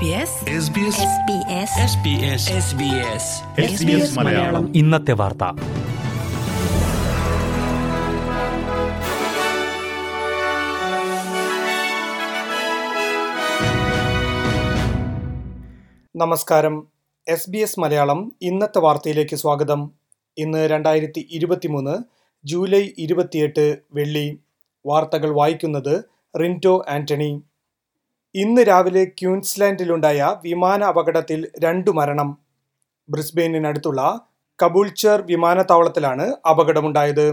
SBS Malayalam. ഇന്നത്തെ വാർത്ത. നമസ്കാരം. എസ് ബി എസ് മലയാളം ഇന്നത്തെ വാർത്തയിലേക്ക് സ്വാഗതം. ഇന്ന് രണ്ടായിരത്തി ഇരുപത്തിമൂന്ന് ജൂലൈ ഇരുപത്തിയെട്ട് വെള്ളി. വാർത്തകൾ വായിക്കുന്നത് റിന്റോ ആന്റണി. ഇന്ന് രാവിലെ ക്യൂൻസ്ലാൻഡിലുണ്ടായ വിമാന അപകടത്തിൽ രണ്ടു മരണം. ബ്രിസ്ബെയിനിനടുത്തുള്ള കബൂൾച്ചർ വിമാനത്താവളത്തിലാണ് അപകടമുണ്ടായത്.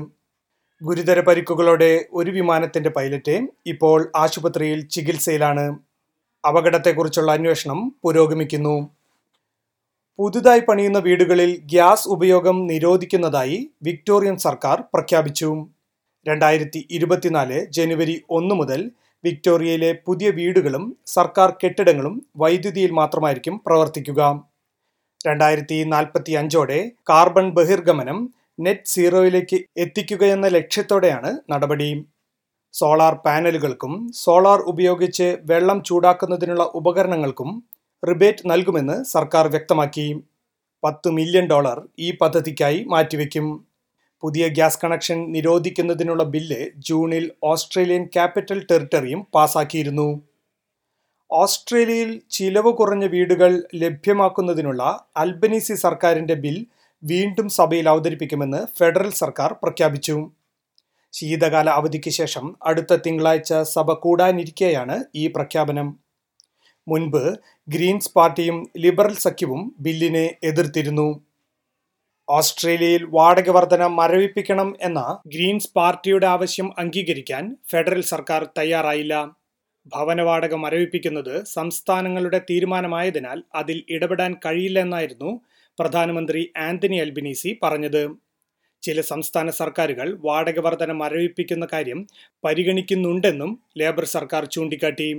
ഗുരുതര പരിക്കുകളോടെ ഒരു വിമാനത്തിന്റെ പൈലറ്റ് ഇപ്പോൾ ആശുപത്രിയിൽ ചികിത്സയിലാണ്. അപകടത്തെക്കുറിച്ചുള്ള അന്വേഷണം പുരോഗമിക്കുന്നു. പുതുതായി പണിയുന്ന വീടുകളിൽ ഗ്യാസ് ഉപയോഗം നിരോധിക്കുന്നതായി വിക്ടോറിയൻ സർക്കാർ പ്രഖ്യാപിച്ചു. രണ്ടായിരത്തി ഇരുപത്തിനാല് ജനുവരി ഒന്ന് മുതൽ വിക്ടോറിയയിലെ പുതിയ വീടുകളും സർക്കാർ കെട്ടിടങ്ങളും വൈദ്യുതിയിൽ മാത്രമായിരിക്കും പ്രവർത്തിക്കുക. രണ്ടായിരത്തി നാൽപ്പത്തി അഞ്ചോടെ കാർബൺ ബഹിർഗമനം നെറ്റ് സീറോയിലേക്ക് എത്തിക്കുകയെന്ന ലക്ഷ്യത്തോടെയാണ് നടപടി. സോളാർ പാനലുകൾക്കും സോളാർ ഉപയോഗിച്ച് വെള്ളം ചൂടാക്കുന്നതിനുള്ള ഉപകരണങ്ങൾക്കും റിബേറ്റ് നൽകുമെന്ന് സർക്കാർ വ്യക്തമാക്കി. പത്ത് മില്യൺ ഡോളർ ഈ പദ്ധതിക്കായി മാറ്റിവെക്കും. പുതിയ ഗ്യാസ് കണക്ഷൻ നിരോധിക്കുന്നതിനുള്ള ബില്ല് ജൂണിൽ ഓസ്ട്രേലിയൻ ക്യാപിറ്റൽ ടെറിട്ടറിയും പാസാക്കിയിരുന്നു. ഓസ്ട്രേലിയയിൽ ചിലവ് കുറഞ്ഞ വീടുകൾ ലഭ്യമാക്കുന്നതിനുള്ള അൽബനീസി സർക്കാരിന്റെ ബിൽ വീണ്ടും സഭയിൽ അവതരിപ്പിക്കുമെന്ന് ഫെഡറൽ സർക്കാർ പ്രഖ്യാപിച്ചു. ശീതകാല അവധിക്ക് ശേഷം അടുത്ത തിങ്കളാഴ്ച സഭ കൂടാനിരിക്കെയാണ് ഈ പ്രഖ്യാപനം. മുൻപ് ഗ്രീൻസ് പാർട്ടിയും ലിബറൽ സഖ്യവും ബില്ലിനെ എതിർത്തിരുന്നു. ഓസ്ട്രേലിയയിൽ വാടക വർധന മരവിപ്പിക്കണം എന്ന ഗ്രീൻസ് പാർട്ടിയുടെ ആവശ്യം അംഗീകരിക്കാൻ ഫെഡറൽ സർക്കാർ തയ്യാറായില്ല. ഭവന വാടക മരവിപ്പിക്കുന്നത് സംസ്ഥാനങ്ങളുടെ തീരുമാനമായതിനാൽ അതിൽ ഇടപെടാൻ കഴിയില്ല കഴിയില്ലെന്നായിരുന്നു പ്രധാനമന്ത്രി ആന്റണി അൽബിനീസി പറഞ്ഞത്. ചില സംസ്ഥാന സർക്കാരുകൾ വാടക വർധന മരവിപ്പിക്കുന്ന കാര്യം പരിഗണിക്കുന്നുണ്ടെന്നും ലേബർ സർക്കാർ ചൂണ്ടിക്കാട്ടി.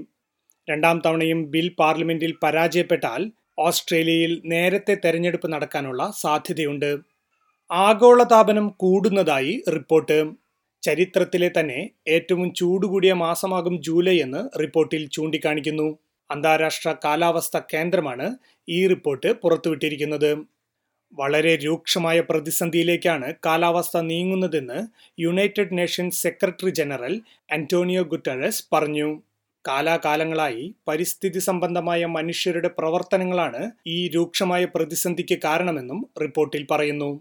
രണ്ടാം തവണയും ബിൽ പാർലമെന്റിൽ പരാജയപ്പെട്ടാൽ ഓസ്ട്രേലിയയിൽ നേരത്തെ തെരഞ്ഞെടുപ്പ് നടക്കാനുള്ള സാധ്യതയുണ്ട്. ആഗോളതാപനം കൂടുന്നതായി റിപ്പോർട്ട്. ചരിത്രത്തിലെ തന്നെ ഏറ്റവും ചൂടുകൂടിയ മാസമാകും ജൂലൈ എന്ന് റിപ്പോർട്ടിൽ ചൂണ്ടിക്കാണിക്കുന്നു. അന്താരാഷ്ട്ര കാലാവസ്ഥ കേന്ദ്രമാണ് ഈ റിപ്പോർട്ട് പുറത്തുവിട്ടിരിക്കുന്നത്. വളരെ രൂക്ഷമായ പ്രതിസന്ധിയിലേക്കാണ് കാലാവസ്ഥ നീങ്ങുന്നതെന്ന് United Nations secretary general Antonio Guterres പറഞ്ഞു. കാലാകാലങ്ങളായി പരിസ്ഥിതി സംബന്ധമായ മനുഷ്യരുടെ പ്രവർത്തനങ്ങളാണ് ഈ രൂക്ഷമായ പ്രതിസന്ധിക്ക് കാരണമെന്നും റിപ്പോർട്ടിൽ പറയുന്നു.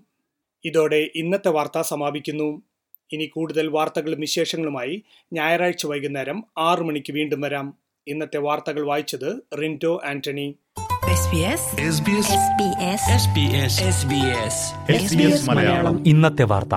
ഇതോടെ ഇന്നത്തെ വാർത്ത സമാപിക്കുന്നു. ഇനി കൂടുതൽ വാർത്തകളും വിശേഷങ്ങളുമായി ഞായറാഴ്ച വൈകുന്നേരം ആറു മണിക്ക് വീണ്ടും വരാം. ഇന്നത്തെ വാർത്തകൾ വായിച്ചത് Rinto Antony. SBS SBS SBS ഇന്നത്തെ വാർത്ത.